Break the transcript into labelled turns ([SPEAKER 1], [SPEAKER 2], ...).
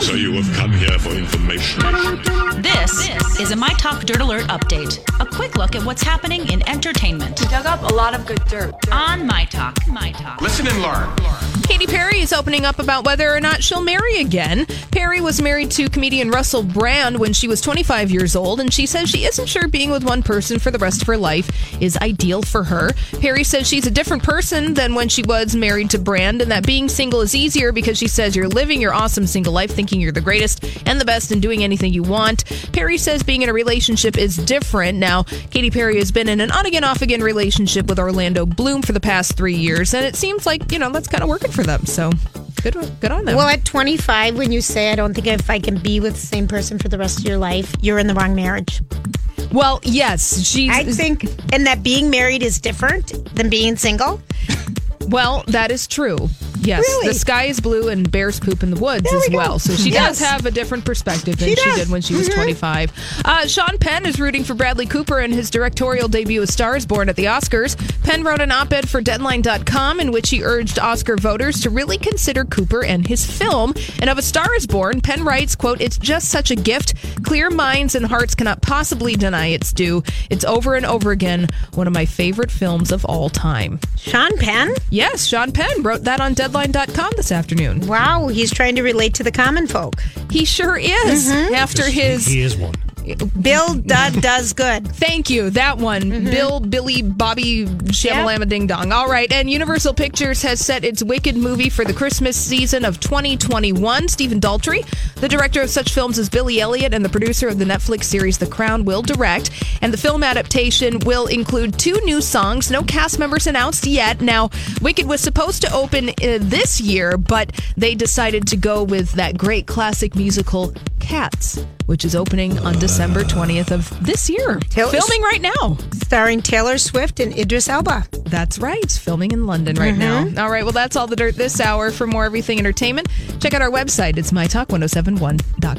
[SPEAKER 1] So you have come here for information.
[SPEAKER 2] This, is a My Talk Dirt Alert update. A quick look at what's happening in entertainment.
[SPEAKER 3] We dug up a lot of good dirt.
[SPEAKER 2] On My Talk. My Talk.
[SPEAKER 1] Listen and learn.
[SPEAKER 4] Katy Perry is opening up about whether or not she'll marry again. Perry was married to comedian Russell Brand when she was 25 years old, and she says she isn't sure being with one person for the rest of her life is ideal for her. Perry says she's a different person than when she was married to Brand, and that being single is easier because she says you're living your awesome single life thinking you're the greatest and the best and doing anything you want. Perry says being in a relationship is different. Now, Katy Perry has been in an on again, off again relationship with Orlando Bloom for the past three years, and it seems like, you know, that's kind of working for them. So good, good on them.
[SPEAKER 5] Well, at 25, when you say, I don't think if I can be with the same person for the rest of your life, you're in the wrong marriage.
[SPEAKER 4] Well, yes, she's.
[SPEAKER 5] I think, and that being married is different than being single.
[SPEAKER 4] Well, that is true. Yes,
[SPEAKER 5] Really?
[SPEAKER 4] the sky is blue and bears poop in the woods
[SPEAKER 5] There
[SPEAKER 4] as
[SPEAKER 5] we
[SPEAKER 4] well. So she
[SPEAKER 5] Yes.
[SPEAKER 4] does have a different perspective than
[SPEAKER 5] She
[SPEAKER 4] she, did when she was
[SPEAKER 5] Mhm.
[SPEAKER 4] 25. Uh, Sean Penn is rooting for Bradley Cooper in his directorial debut of Stars Born at the Oscars. Penn wrote an op ed for Deadline.com in which he urged Oscar voters to really consider Cooper and his film. And of A Star is Born, Penn writes, quote, It's just such a gift. Clear minds and hearts cannot possibly deny its due. It's over and over again one of my favorite films of all time.
[SPEAKER 5] Sean Penn?
[SPEAKER 4] Yes, Sean Penn wrote that on Deadline.com this afternoon.
[SPEAKER 5] Wow, he's trying to relate to the common folk.
[SPEAKER 4] He sure is. Mm-hmm. After his
[SPEAKER 6] He is one.
[SPEAKER 5] Bill Dud does good.
[SPEAKER 4] Thank you. That one. Bill, Billy, Bobby, Shamalama Ding Dong. All right. And Universal Pictures has set its Wicked movie for the Christmas season of 2021. Stephen Daldry, the director of such films as Billy Elliot and the producer of the Netflix series The Crown, will direct. And the film adaptation will include two new songs. No cast members announced yet. Now, Wicked was supposed to open uh, this year, but they decided to go with that great classic musical Cats, which is opening on December 20th of this year.
[SPEAKER 5] Taylor-
[SPEAKER 4] Filming right now.
[SPEAKER 5] Starring Taylor Swift and Idris Elba.
[SPEAKER 4] That's right. Filming in London right
[SPEAKER 5] Mm-hmm.
[SPEAKER 4] now. All right. Well, that's all the dirt this hour. For more everything entertainment, check out our website. It's mytalk1071.com.